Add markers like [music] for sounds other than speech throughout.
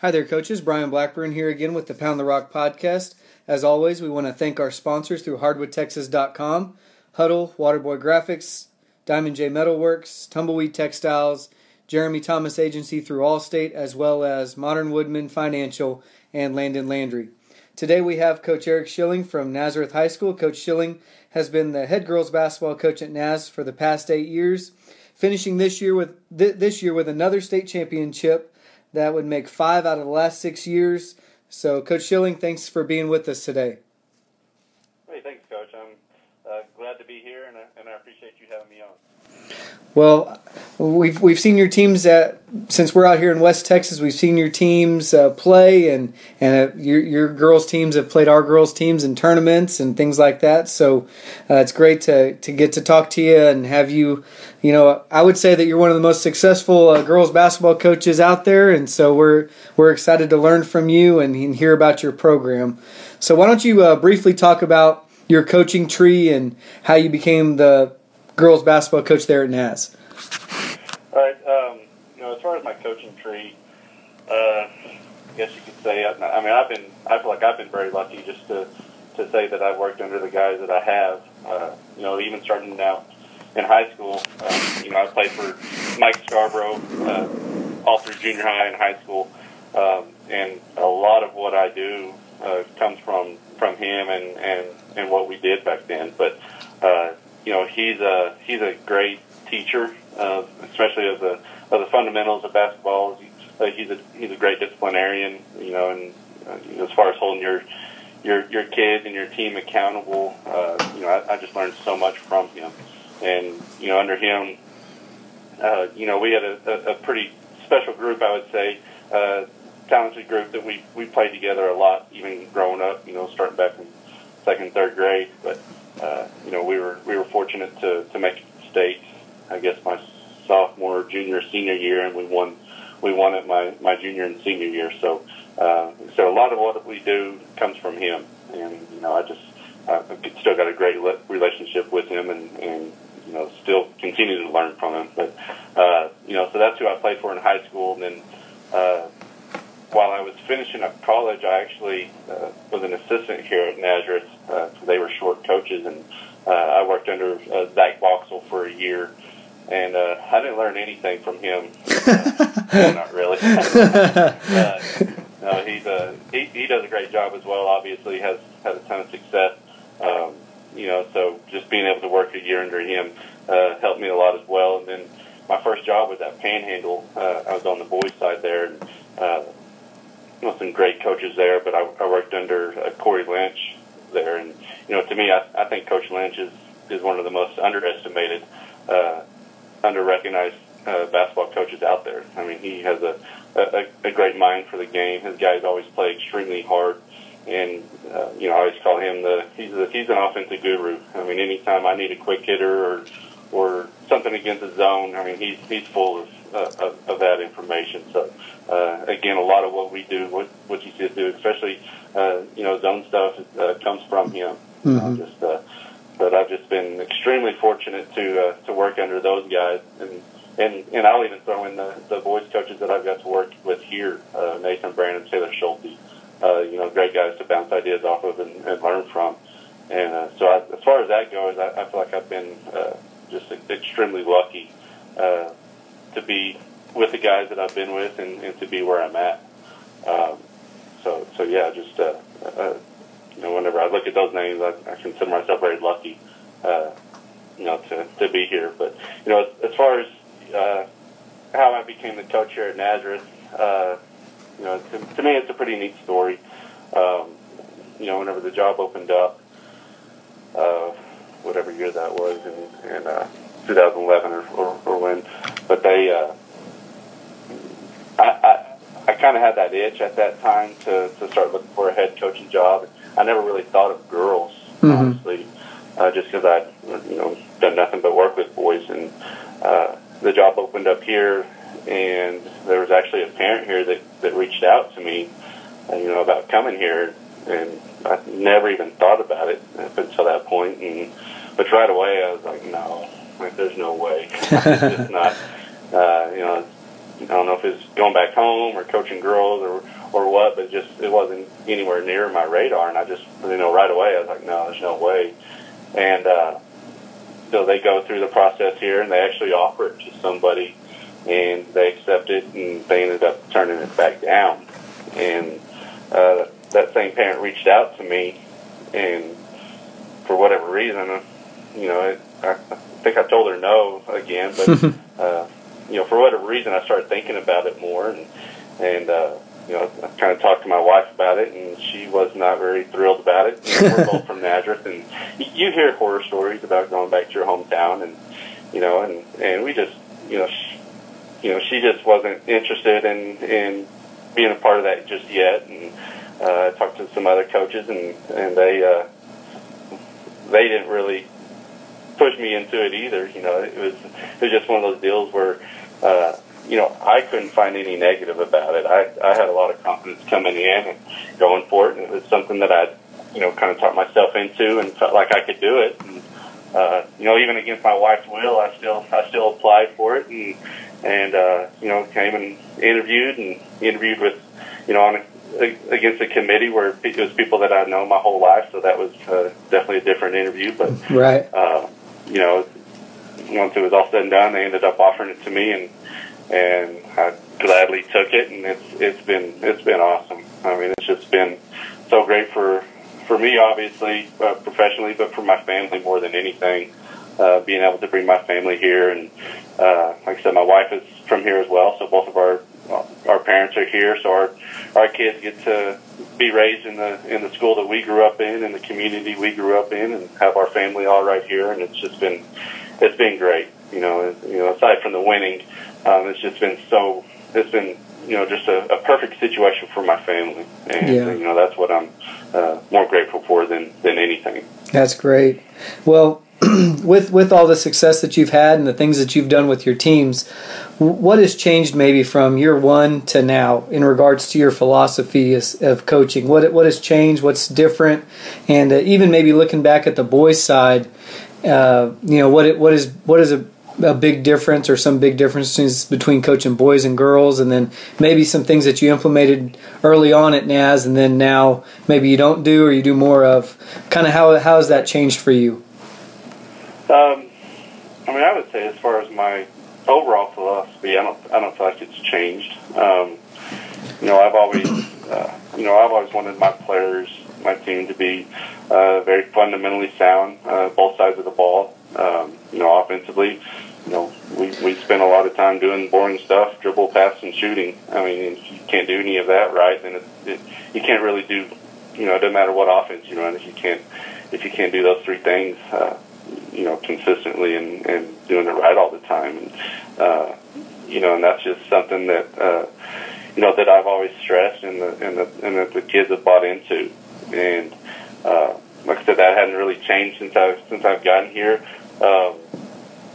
Hi there, coaches. Brian Blackburn here again with the Pound the Rock podcast. As always, we want to thank our sponsors through hardwoodtexas.com, Huddle, Waterboy Graphics, Diamond J Metalworks, Tumbleweed Textiles, Jeremy Thomas Agency through Allstate, as well as Modern Woodmen Financial and Landon Landry. Today we have Coach Eric Schilling from Nazareth High School. Coach Schilling has been the head girls basketball coach at Naz for the past eight years, finishing this year with th- this year with another state championship that would make five out of the last six years. So, Coach Schilling, thanks for being with us today. Hey, thanks, Coach. I'm uh, glad to be here, and, I, and I appreciate you having me on. Well, we've we've seen your teams at since we're out here in West Texas. We've seen your teams uh, play, and and uh, your your girls teams have played our girls teams in tournaments and things like that. So uh, it's great to to get to talk to you and have you. You know, I would say that you're one of the most successful uh, girls basketball coaches out there, and so we're we're excited to learn from you and, and hear about your program. So why don't you uh, briefly talk about your coaching tree and how you became the girls basketball coach there at Naz? All right. Um, you know, as far as my coaching tree, uh, I guess you could say. I, I mean, I've been. I feel like I've been very lucky just to to say that I've worked under the guys that I have. Uh, you know, even starting out in high school. Um, you know, I played for Mike Scarborough uh, all through junior high and high school, um, and a lot of what I do uh, comes from from him and and and what we did back then. But uh, you know, he's a he's a great teacher, uh, especially of the of the fundamentals of basketball. He's, a he's a great disciplinarian, you know, and uh, as far as holding your your your kids and your team accountable, uh, you know, I, I just learned so much from him, and you know, under him, uh, you know, we had a, a, a pretty special group, I would say, uh, talented group that we we played together a lot, even growing up, you know, starting back in second, third grade, but uh, you know, we were we were fortunate to to make state. I guess my sophomore, junior, senior year, and we won we won it my my junior and senior year. So uh, so a lot of what we do comes from him, and you know, I just I've still got a great relationship with him, and and you know, still continue to learn from him. But uh, you know, so that's who I played for in high school, and then. Uh, while I was finishing up college, I actually uh, was an assistant here at Nazareth. Uh, they were short coaches, and uh, I worked under uh, Zach Boxell for a year. And uh, I didn't learn anything from him. Uh, [laughs] not really. [laughs] uh, no, he's a he, he does a great job as well. Obviously, has had a ton of success. Um, you know, so just being able to work a year under him uh, helped me a lot as well. And then my first job was at Panhandle. Uh, I was on the boys' side there, and uh, with some great coaches there, but I, I worked under uh, Corey Lynch there, and you know, to me, I, I think Coach Lynch is is one of the most underestimated, uh, underrecognized uh, basketball coaches out there. I mean, he has a, a a great mind for the game. His guys always play extremely hard, and uh, you know, I always call him the he's a, he's an offensive guru. I mean, anytime I need a quick hitter or or something against the zone, I mean, he's he's full of of, of that information. So uh, again, a lot of what we do, what what you see us do, especially uh, you know zone stuff, uh, comes from him. Mm-hmm. just, uh, but I've just been extremely fortunate to uh, to work under those guys, and and and I'll even throw in the the boys coaches that I've got to work with here, uh, Nathan Brandon, Taylor Schulte. Uh, you know, great guys to bounce ideas off of and, and learn from. And uh, so, I, as far as that goes, I, I feel like I've been uh, just extremely lucky uh, to be with the guys that I've been with and, and to be where I'm at. Um, so, so yeah, just uh, uh, you know, whenever I look at those names, I, I consider myself very lucky, uh, you know, to to be here. But you know, as, as far as uh, how I became the coach here at Nazareth, uh, you know, to, to me, it's a pretty neat story. Um, you know, whenever the job opened up, uh, whatever year that was, in, in uh, 2011 or, or, they. Uh, I, I, I kind of had that itch at that time to, to start looking for a head coaching job. I never really thought of girls, mm-hmm. honestly, uh, just because I, you know, done nothing but work with boys. And uh, the job opened up here, and there was actually a parent here that, that reached out to me, uh, you know, about coming here. And I never even thought about it up until that point. And but right away, I was like, no, like, there's no way. [laughs] it's just not. Uh, you know, I don't know if it's going back home or coaching girls or or what, but just it wasn't anywhere near my radar. And I just, you know, right away I was like, no, there's no way. And uh, so they go through the process here, and they actually offer it to somebody, and they accept it, and they ended up turning it back down. And uh, that same parent reached out to me, and for whatever reason, you know, it, I, I think I told her no again, but [laughs] uh, you know, for whatever reason, I started thinking about it more, and and uh, you know, I kind of talked to my wife about it, and she was not very thrilled about it. You know, we're both from [laughs] Nazareth, and you hear horror stories about going back to your hometown, and you know, and and we just, you know, she, you know, she just wasn't interested in in being a part of that just yet, and uh, I talked to some other coaches, and and they uh, they didn't really push me into it either. You know, it was it was just one of those deals where. Uh, you know, I couldn't find any negative about it. I, I had a lot of confidence coming in and going for it. And it was something that I'd, you know, kind of talked myself into and felt like I could do it. And, uh, you know, even against my wife's will, I still, I still applied for it and, and, uh, you know, came and interviewed and interviewed with, you know, on a, against a committee where it was people that I'd known my whole life. So that was uh, definitely a different interview, but, right. uh, you know, once it was all said and done, they ended up offering it to me and, and I gladly took it, and it's it's been it's been awesome. I mean, it's just been so great for for me, obviously uh, professionally, but for my family more than anything. Uh, being able to bring my family here, and uh, like I said, my wife is from here as well, so both of our our parents are here, so our our kids get to be raised in the in the school that we grew up in, in the community we grew up in, and have our family all right here, and it's just been it's been great. You know, you know, aside from the winning, um, it's just been so. It's been you know just a, a perfect situation for my family, and Yeah. you know that's what I'm uh, more grateful for than than anything. That's great. Well, [clears throat] with with all the success that you've had and the things that you've done with your teams, what has changed maybe from year one to now in regards to your philosophy of coaching? What what has changed? What's different? And uh, even maybe looking back at the boys' side, uh, you know, what what is what is a a big difference or some big differences between coaching boys and girls and then maybe some things that you implemented early on at Naz and then now maybe you don't do or you do more of kind of how how has that changed for you Um, I mean, I would say as far as my overall philosophy, I don't, I don't feel like it's changed. Um, you know, I've always, uh, you know, I've always wanted my players, my team to be uh, very fundamentally sound, uh, both sides of the ball. Um, you know, offensively, you know, we we spend a lot of time doing boring stuff, dribble, pass, and shooting. I mean, if you can't do any of that right, then it, it, you can't really do. You know, it doesn't matter what offense you run if you can't if you can't do those three things. Uh, you know, consistently and, and doing it right all the time. And, uh, you know, and that's just something that, uh, you know, that I've always stressed and the, and the, and that the kids have bought into. And, uh, like I said, that hadn't really changed since I've, since I've gotten here. Um,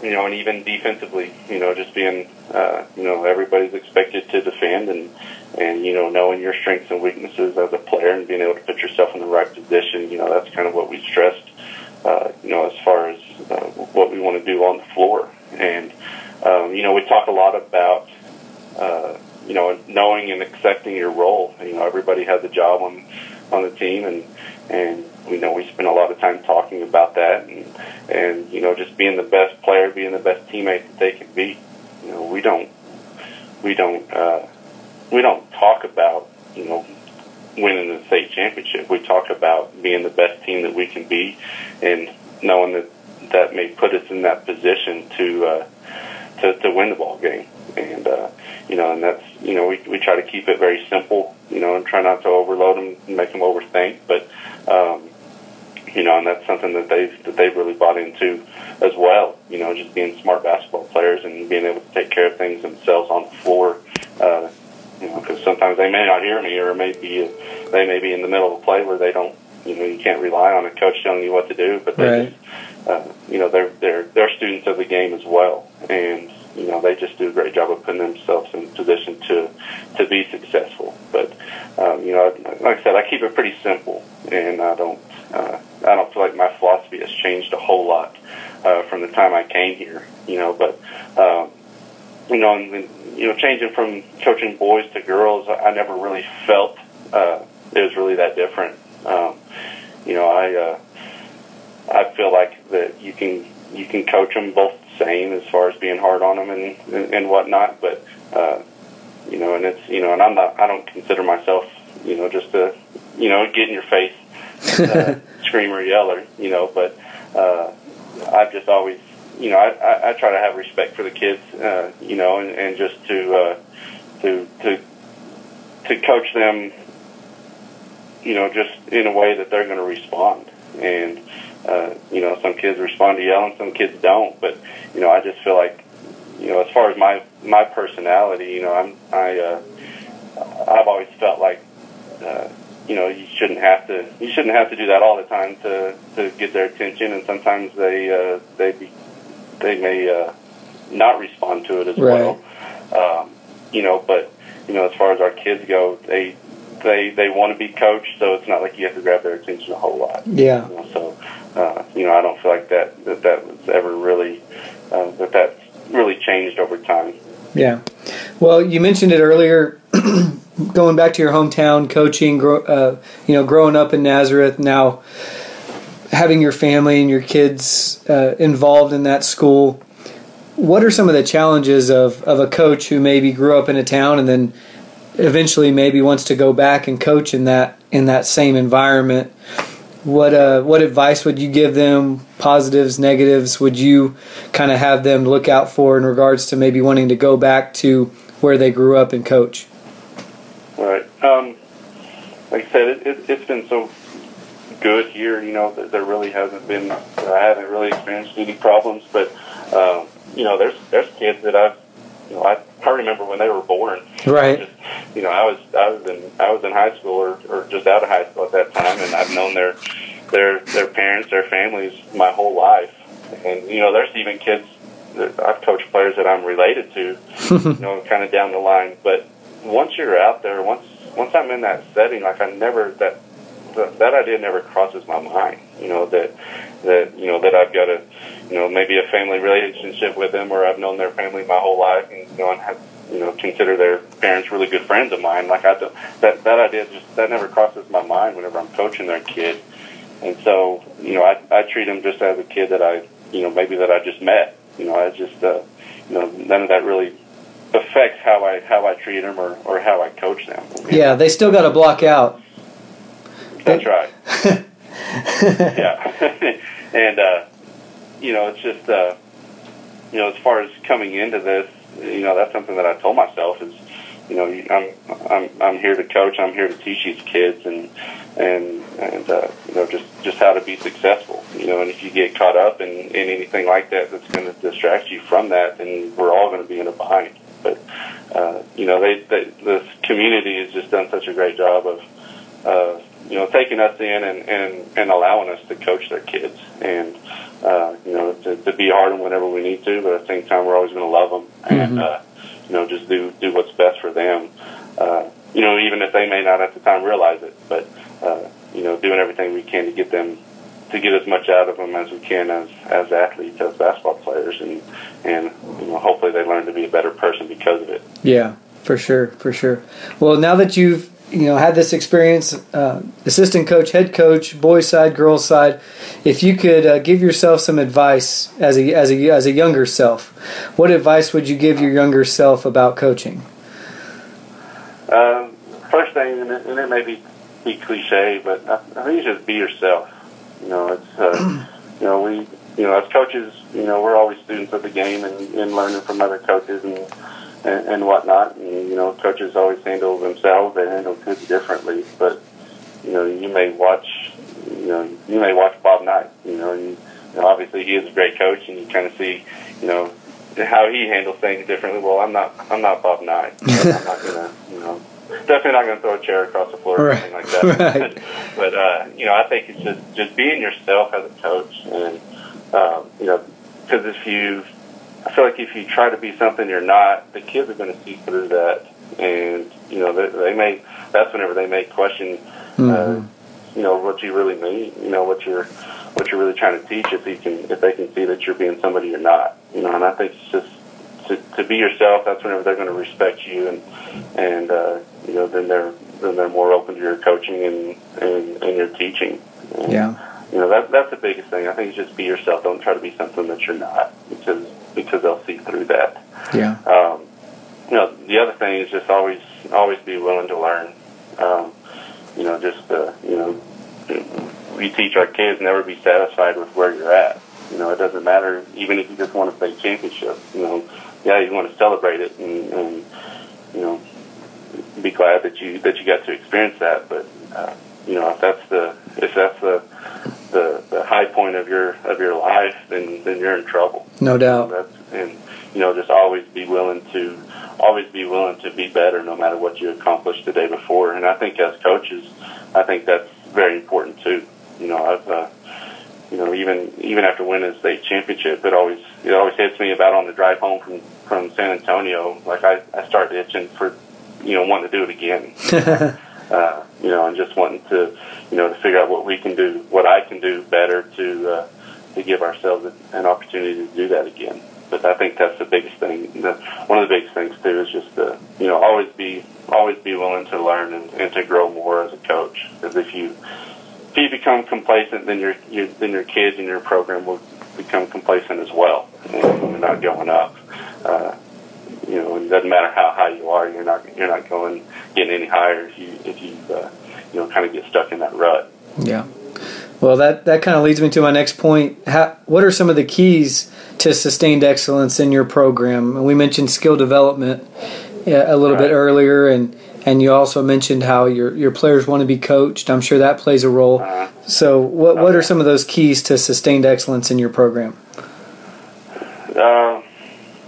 you know, and even defensively, you know, just being, uh, you know, everybody's expected to defend and, and, you know, knowing your strengths and weaknesses as a player and being able to put yourself in the right position, you know, that's kind of what we stressed uh, you know, as far as uh, what we want to do on the floor. And, um, you know, we talk a lot about, uh, you know, knowing and accepting your role. You know, everybody has a job on on the team, and and we know we spend a lot of time talking about that, and and you know, just being the best player, being the best teammate that they can be. You know, we don't we don't uh, we don't talk about you know winning the state championship. We talk about being the best team that we can be, and knowing that that may put us in that position to uh, to, to win the ball game. And uh, you know, and that's you know, we we try to keep it very simple, you know, and try not to overload them and make them overthink. But um, you know, and that's something that they've that they've really bought into as well. You know, just being smart basketball players and being able to take care of things themselves on the floor. Uh, you know, because sometimes they may not hear me, or may be they may be in the middle of a play where they don't, you know, you can't rely on a coach telling you what to do, but they, Right. just, uh, you know, they're they're they're students of the game as well, and you know, they just do a great job of putting themselves in position to to be successful. But um, you know, like I said, I keep it pretty simple, and I don't uh, I don't feel like my philosophy has changed a whole lot uh, from the time I came here. You know, but um, you know, and, you know, changing from coaching boys to girls, I never really felt uh, it was really that different. Um, you know, I uh, I feel like that you can you can coach them both the same as far as being hard on them and and, and whatnot, but uh, you know, and it's you know, and I'm not I don't consider myself you know just a you know get in your face uh, [laughs] screamer yeller, you know, but uh, I've just always you know I, I, I try to have respect for the kids, uh, you know, and, and just to uh, to to to coach them you know, just in a way that they're going to respond. And, uh, you know, some kids respond to yelling, some kids don't. But, you know, I just feel like, you know, as far as my, my personality, you know, I'm, I, uh, I've always felt like, uh, you know, you shouldn't have to, you shouldn't have to do that all the time to, to get their attention. And sometimes they, uh, they, be, they may, uh, not respond to it as Right. well. Um, you know, but, you know, as far as our kids go, they, they they want to be coached, so it's not like you have to grab their attention a whole lot. Yeah. You know, so uh, you know, I don't feel like that that that was ever really uh, that that really changed over time. Yeah. Well, you mentioned it earlier. [clears throat] going back to your hometown, coaching, grow, uh, you know, growing up in Nazareth, now having your family and your kids uh, involved in that school. What are some of the challenges of, of a coach who maybe grew up in a town and then eventually maybe wants to go back and coach in that in that same environment? What uh, what advice would you give them? Positives, negatives? Would you kind of have them look out for in regards to maybe wanting to go back to where they grew up and coach? Right. Um, like I said, it, it, it's been so good here. You know, there really hasn't been. I haven't really experienced any problems, but um, you know, there's there's kids that I've. You know, I, I remember when they were born. Right. Just, you know, I was I was in I was in high school or, or just out of high school at that time, and I've known their their their parents, their families my whole life. And you know, there's even kids that I've coached players that I'm related to. [laughs] you know, kind of down the line. But once you're out there, once once I'm in that setting, like I never that that, that idea never crosses my mind. You know that that you know that I've got a you know maybe a family relationship with them, or I've known their family my whole life, and you know and have you know consider their parents really good friends of mine. Like I don't, that that idea just that never crosses my mind whenever I'm coaching their kid. And so you know I I treat them just as a kid that I you know maybe that I just met. You know I just uh, you know none of that really affects how I how I treat them or, or how I coach them. Yeah, they still got to block out. That's right. [laughs] yeah, [laughs] and uh, you know, it's just uh, you know, as far as coming into this, you know, that's something that I told myself is, you know, I'm I'm I'm here to coach. I'm here to teach these kids and and and uh, you know, just just how to be successful. You know, and if you get caught up in, in anything like that, that's going to distract you from that, then we're all going to be in a bind. But uh, you know, they, they this community has just done such a great job of. Uh, you know, taking us in and, and, and allowing us to coach their kids and, uh, you know, to, to be hard on whenever we need to, but at the same time, we're always going to love them and, Mhm. uh, you know, just do, do what's best for them. Uh, you know, even if they may not at the time realize it, but, uh, you know, doing everything we can to get them, to get as much out of them as we can as, as athletes, as basketball players, and, and, you know, hopefully they learn to be a better person because of it. Yeah, for sure, for sure. Well, now that you've you know had this experience, uh, assistant coach, head coach, boys side, girls side, if you could uh, give yourself some advice as a as a as a younger self, what advice would you give your younger self about coaching? Um, first thing, and it, and it may be, be cliche, but I, I think you just be yourself. You know, it's uh, [clears throat] you know we you know as coaches, you know we're always students of the game and, and learning from other coaches and, and and whatnot. And you know, coaches always handle themselves; they handle kids differently. But you know, you may watch, you know, you may watch Bob Knight. You know, you, you know, obviously he is a great coach, and you kind of see, you know, how he handles things differently. Well, I'm not, I'm not Bob Knight. Know, I'm not gonna, [laughs] you know, definitely not gonna throw a chair across the floor or Right. anything like that. [laughs] Right. but uh, you know, I think it's just just being yourself as a coach, and um, you know, because if you, I feel like if you try to be something you're not, the kids are going to see through that, and you know, they, they may. That's whenever they may question, uh, Mhm. you know, what you really mean. You know, what you're what you're really trying to teach. If you can, if they can see that you're being somebody you're not. You know, and I think it's just to, to be yourself. That's whenever they're going to respect you, and and uh, you know then they're then they're more open to your coaching and and, and your teaching. And, Yeah. You know that that's the biggest thing. I think is just be yourself. Don't try to be something that you're not, because because they'll see through that. Yeah. Um, you know, the other thing is just always always be willing to learn. Um, you know, just uh, you know, we teach our kids never be satisfied with where you're at. You know, it doesn't matter even if you just won a state championship. You know, yeah, you want to celebrate it and, and you know be glad that you that you got to experience that. But uh, you know, if that's the if that's the the, the high point of your of your life, then then you're in trouble. No doubt. That's, and you know, just always be willing to always be willing to be better, no matter what you accomplished the day before. And I think as coaches, I think that's very important too. You know, I've uh, you know even even after winning the state championship, it always it always hits me about on the drive home from from San Antonio. Like I I start itching for you know wanting to do it again. [laughs] uh, you know, and just wanting to, you know, to figure out what we can do, what I can do better to uh, to give ourselves an opportunity to do that again. But I think that's the biggest thing. One of the biggest things too is just to, you know, always be always be willing to learn and, and to grow more as a coach. Because if you if you become complacent, then your, your then your kids and your program will become complacent as well, and you're not going up. Uh, you know, it doesn't matter how high you are, you're not you're not going getting any higher if you if you uh, you know kind of get stuck in that rut. Yeah. Well, that, that kind of leads me to my next point. How, what are some of the keys to sustained excellence in your program? And we mentioned skill development uh, a little Right. bit earlier, and, and you also mentioned how your, your players want to be coached. I'm sure that plays a role. Uh, So, what, what are some of those keys to sustained excellence in your program? Uh,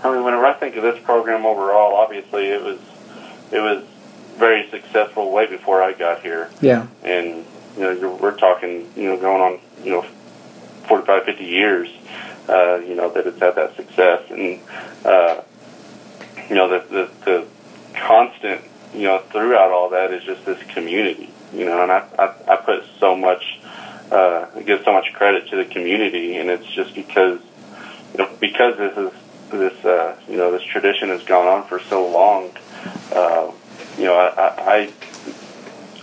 I mean, whenever I think of this program overall, obviously it was it was very successful way before I got here, Yeah. and you know you're, we're talking you know going on you know 45, 50 years, uh, you know that it's had that success, and uh, you know the, the the constant you know throughout all that is just this community, you know, and I I, I put so much uh, I give so much credit to the community, and it's just because you know, because this is this uh, you know this tradition has gone on for so long. Uh, you know, I, I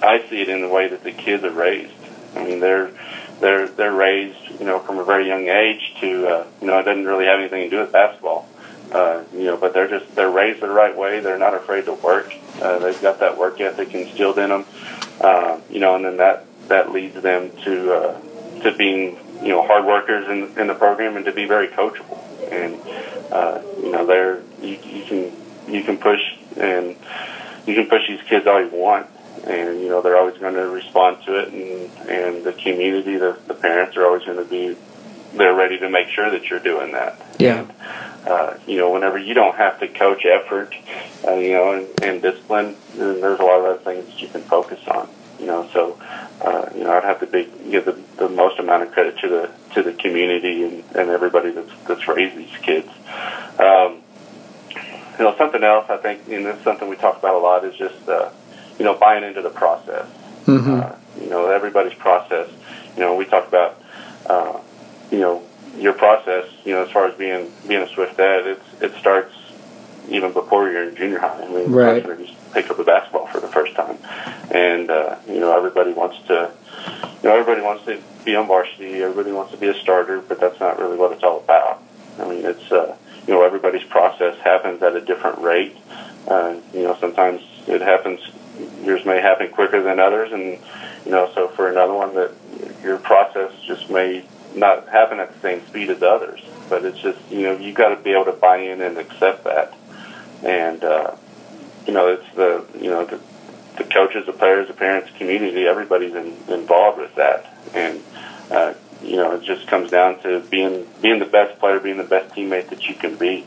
I see it in the way that the kids are raised. I mean, they're they're they're raised you know from a very young age to uh, you know it doesn't really have anything to do with basketball. Uh, you know, but they're just they're raised the right way. They're not afraid to work. Uh, they've got that work ethic instilled in them. Uh, you know, and then that that leads them to uh, to being you know hard workers in in the program and to be very coachable. And uh, you know, they're you, you can you can push and you can push these kids all you want, and you know they're always going to respond to it, and and the community, the, the parents are always going to be they're ready to make sure that you're doing that. Yeah. Uh, you know, whenever you don't have to coach effort, uh, you know, and, and discipline, then there's a lot of other things that you can focus on. You know, so uh, you know, I'd have to be, give the, the most amount of credit to the to the community and, and everybody that's that's raised these kids. Um, you know, something else I think, and this is something we talk about a lot, is just uh, you know buying into the process. hmm Uh, you know, everybody's process. You know, we talk about, uh, you know, your process. You know, as far as being being a Swiftette, it's it starts even before you're in junior high. I mean, Right. freshmen just pick up a basketball for the first time, and uh, you know, everybody wants to, you know, everybody wants to be on varsity. Everybody wants to be a starter, but that's not really what it's all about. I mean, it's uh, you know, everybody's process happens at a different rate. Uh, you know, sometimes it happens. Yours may happen quicker than others, and you know, so for another one that your process just may not happen at the same speed as others. But it's just you know you got to be able to buy in and accept that, and uh, you know it's the you know the, the coaches, the players, the parents, community, everybody's in, involved with that, and uh, you know it just comes down to being being the best player, being the best teammate that you can be,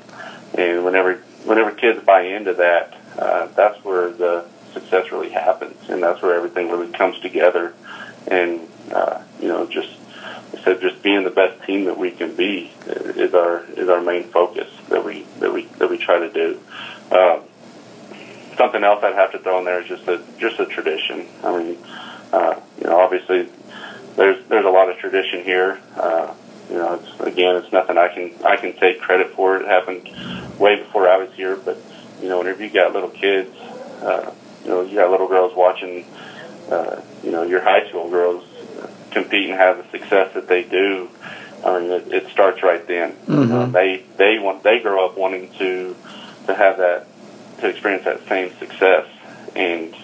and whenever whenever kids buy into that, uh, that's where the success really happens, and that's where everything really comes together, and uh, you know just I said just being the best team that we can be is our is our main focus that we that we that we try to do. Um, something else I'd have to throw in there is just a just a tradition. I mean, uh, you know, obviously there's there's a lot of tradition here. Uh, you know, it's, again, it's nothing I can I can take credit for. It happened way before I was here, but you know, whenever you got little kids, uh, you know, you got little girls watching, uh, you know, your high school girls compete and have the success that they do. I mean, it, it starts right then. Mhm. Uh, they they want they grow up wanting to to have that to experience that same success, and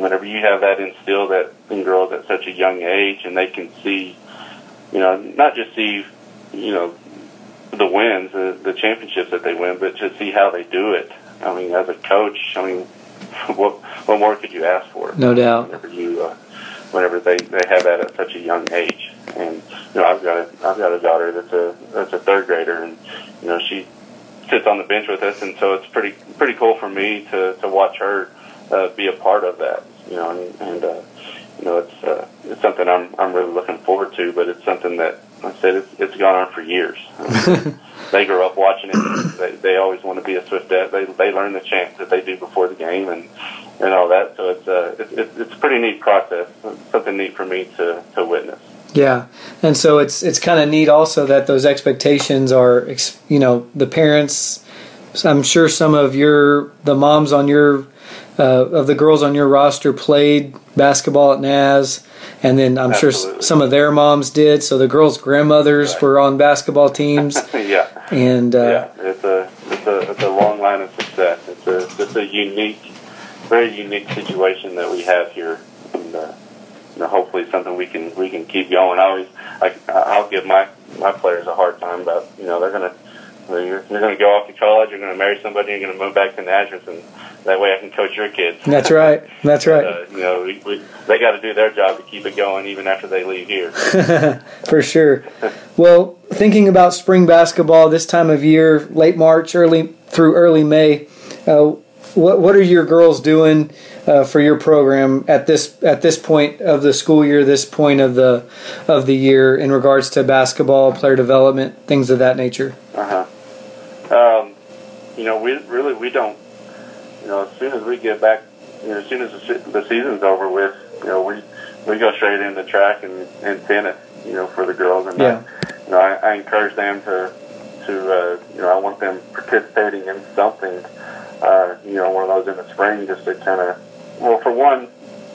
Whenever you have that instilled that in girls at such a young age, and they can see, you know, not just see, you know, the wins, the, the championships that they win, but to see how they do it. I mean, as a coach, I mean, [laughs] what what more could you ask for? No doubt. Whenever you, uh, whenever they they have that at such a young age, and you know, I've got a I've got a daughter that's a that's a third grader, and you know, she sits on the bench with us, and so it's pretty pretty cool for me to to watch her uh, be a part of that. You know, and, and uh, you know, it's uh, it's something I'm I'm really looking forward to, but it's something that like I said it's, it's gone on for years. [laughs] they grow up watching it. They they always want to be a Swiftette. They they learn the chants that they do before the game and and all that. So it's uh it's it's, it's a pretty neat process. It's something neat for me to to witness. Yeah, and so it's it's kind of neat also that those expectations are, you know, the parents. I'm sure some of your the moms on your uh, of the girls on your roster played basketball at Naz, and then I'm sure some of their moms did. So the girls' grandmothers Right. were on basketball teams, [laughs] yeah. and uh, yeah, it's a it's a it's a long line of success. It's a it's a unique, very unique situation that we have here, and uh, you know, hopefully something we can we can keep going. I always I I'll give my my players a hard time about you know they're gonna well, you're, you're gonna go off to college, you're gonna marry somebody, you're gonna move back to Nazareth, and that way I can coach your kids. that's right, that's right. Uh, you know, we, we, they got to do their job to keep it going even after they leave here. [laughs] For sure. Well, thinking about spring basketball this time of year, late March, early through early May, uh, what what are your girls doing uh, for your program at this at this point of the school year, this point of the of the year in regards to basketball, player development, things of that nature? Uh huh. Um, you know, we really we don't. You know, as soon as we get back, you know, as soon as the, the season's over with, you know, we we go straight into track and, and tennis. You know, for the girls, and Yeah. I, you know, I, I encourage them to to uh, you know, I want them participating in something. Uh, you know, one of those in the spring, just to kind of, well, for one,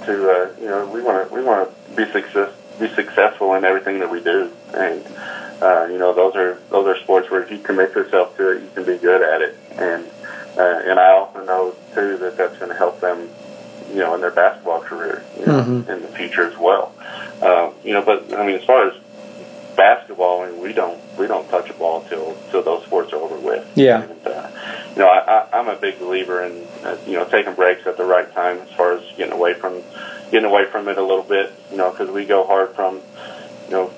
to uh, you know, we want to we want to be success be successful in everything that we do, and uh, you know, those are those are sports where if you commit yourself to it, you can be good at it. And uh, and I also know too that that's going to help them, you know, in their basketball career, you know, Mhm. in the future as well. Uh, you know, but I mean, as far as basketball, I mean, we don't we don't touch a ball till till those sports are over with. Yeah. And, uh, you know, I, I, I'm a big believer in uh, you know taking breaks at the right time as far as getting away from getting away from it a little bit. You know, because we go hard from you know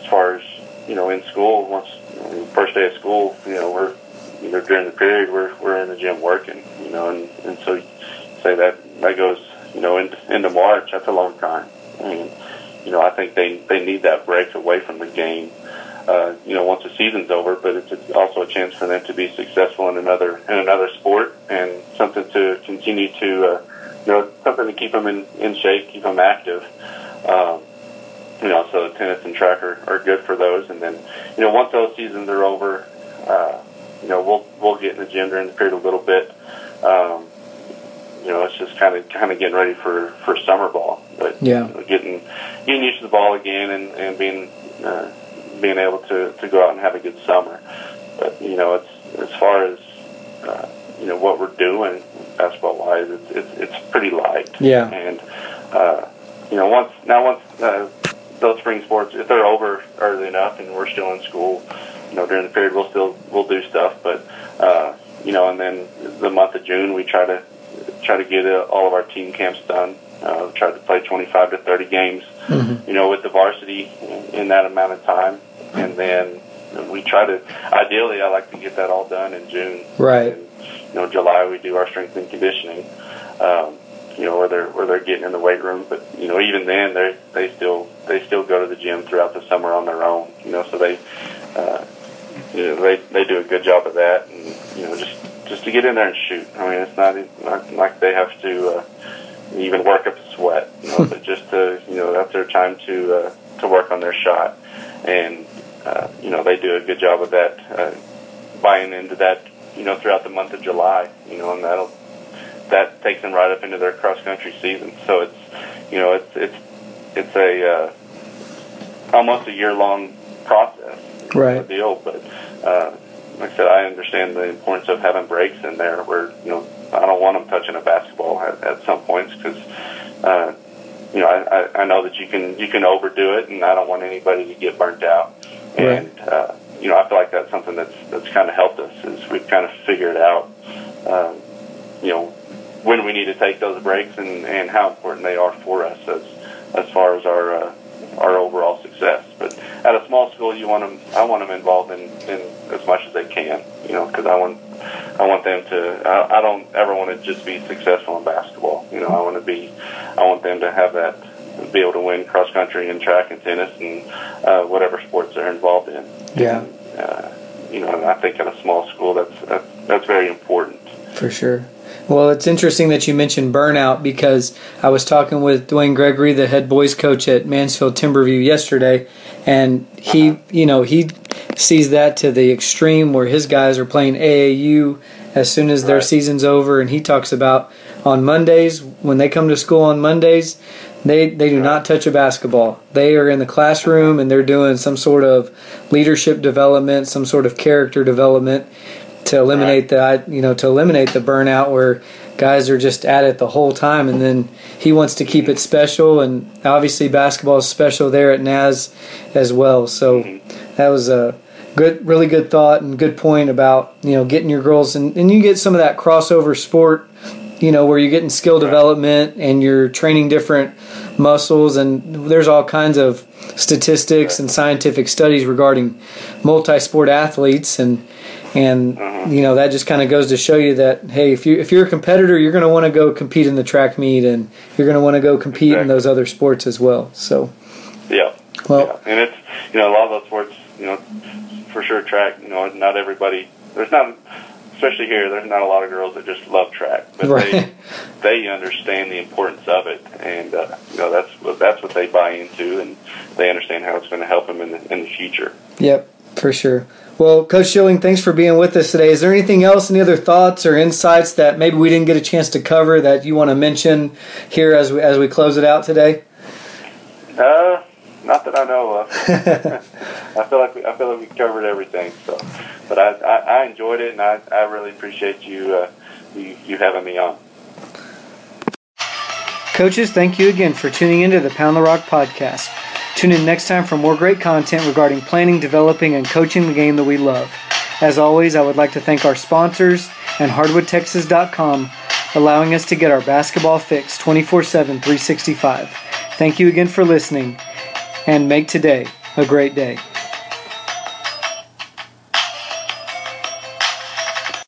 as far as you know in school. Once I mean, first day of school, you know, we're you know during the period we're we're in the gym working. You know, and and so say that that goes you know into, into March. That's a long time. And you know, I think they they need that break away from the game. Uh, you know, once the season's over, but it's also a chance for them to be successful in another in another sport and something to continue to, uh, you know, something to keep them in, in shape, keep them active. Um, you know, so tennis and track are, are good for those. And then, you know, once those seasons are over, uh, you know, we'll we'll get in the gym during the period a little bit. Um, you know, it's just kind of kind of getting ready for for summer ball, but Yeah. you know, getting getting used to the ball again and and being uh, being able to to go out and have a good summer. But you know, it's as far as uh, you know what we're doing basketball wise, it's it's it's pretty light. Yeah. And uh, you know, once now once uh, those spring sports, if they're over early enough and we're still in school, you know, during the period we'll still we'll do stuff. But uh, you know, and then the month of June we try to try to get uh, all of our team camps done. Uh, try to play 25 to 30 games, Mhm. you know, with the varsity in, in that amount of time, and then we try to. Ideally, I like to get that all done in June. Right. And, you know, July we do our strength and conditioning. Um, you know, where they're where they're getting in the weight room, but you know, even then they they still they still go to the gym throughout the summer on their own. You know, so they uh, you know they they do a good job of that, and you know, just just to get in there and shoot. I mean, it's not not like they have to uh, even work up a sweat, you know, but just to you know that's their time to uh, to work on their shot, and uh, you know, they do a good job of that, uh, buying into that, you know, throughout the month of July, you know, and that'll, that takes them right up into their cross country season. So it's, you know, it's, it's, it's a, uh, almost a year long process. Right. Deal, but, uh, like I said, I understand the importance of having breaks in there where, you know, I don't want them touching a basketball at, at some points because, uh, you know, I, I know that you can you can overdo it, and I don't want anybody to get burnt out. And right. uh, you know, I feel like that's something that's that's kind of helped us is we've kind of figured out, um, you know, when we need to take those breaks and and how important they are for us as as far as our uh, our overall success. But at a small school, you want them. I want them involved in, in as much as they can. You know, because I want I want them to. I, I don't ever want to just be successful in basketball. You know, I want to be. I want them to have that, be able to win cross country and track and tennis and uh, whatever sports they're involved in. Yeah. And, uh, you know, and I think at a small school, that's that's, that's very important. For sure. Well, it's interesting that you mentioned burnout because I was talking with Dwayne Gregory, the head boys coach at Mansfield Timberview yesterday, and he, uh-huh. you know, he sees that to the extreme where his guys are playing AAU as soon as their right. season's over, and he talks about on Mondays when they come to school on Mondays, they they do not touch a basketball. They are in the classroom and they're doing some sort of leadership development, some sort of character development to eliminate right. you know to eliminate the burnout where guys are just at it the whole time and then he wants to keep it special and obviously basketball is special there at Naz as well. So mm-hmm. that was a good, really good thought and good point about you know getting your girls and, and you get some of that crossover sport, you know, where you're getting skill development and you're training different muscles and there's all kinds of statistics and scientific studies regarding multi-sport athletes and and uh-huh. you know that just kind of goes to show you that hey if you if you're a competitor you're going to want to go compete in the track meet and you're going to want to go compete exactly. in those other sports as well so yeah well yeah. and it's you know a lot of those sports you know for sure track. You know, not everybody. There's not, especially here. There's not a lot of girls that just love track, but right. they [laughs] they understand the importance of it, and uh, you know that's what that's what they buy into, and they understand how it's going to help them in the in the future. Yep, for sure. Well, Coach Schilling, thanks for being with us today. Is there anything else, any other thoughts or insights that maybe we didn't get a chance to cover that you want to mention here as we, as we close it out today? Uh, not that I know of. [laughs] I feel like we, I feel like we covered everything. So, but I, I, I enjoyed it, and I, I really appreciate you, uh, you you having me on. Coaches, thank you again for tuning into the Pound the Rock podcast. Tune in next time for more great content regarding planning, developing, and coaching the game that we love. As always, I would like to thank our sponsors and hardwoodtexas.com allowing us to get our basketball fix 24 7, 365. Thank you again for listening and make today a great day.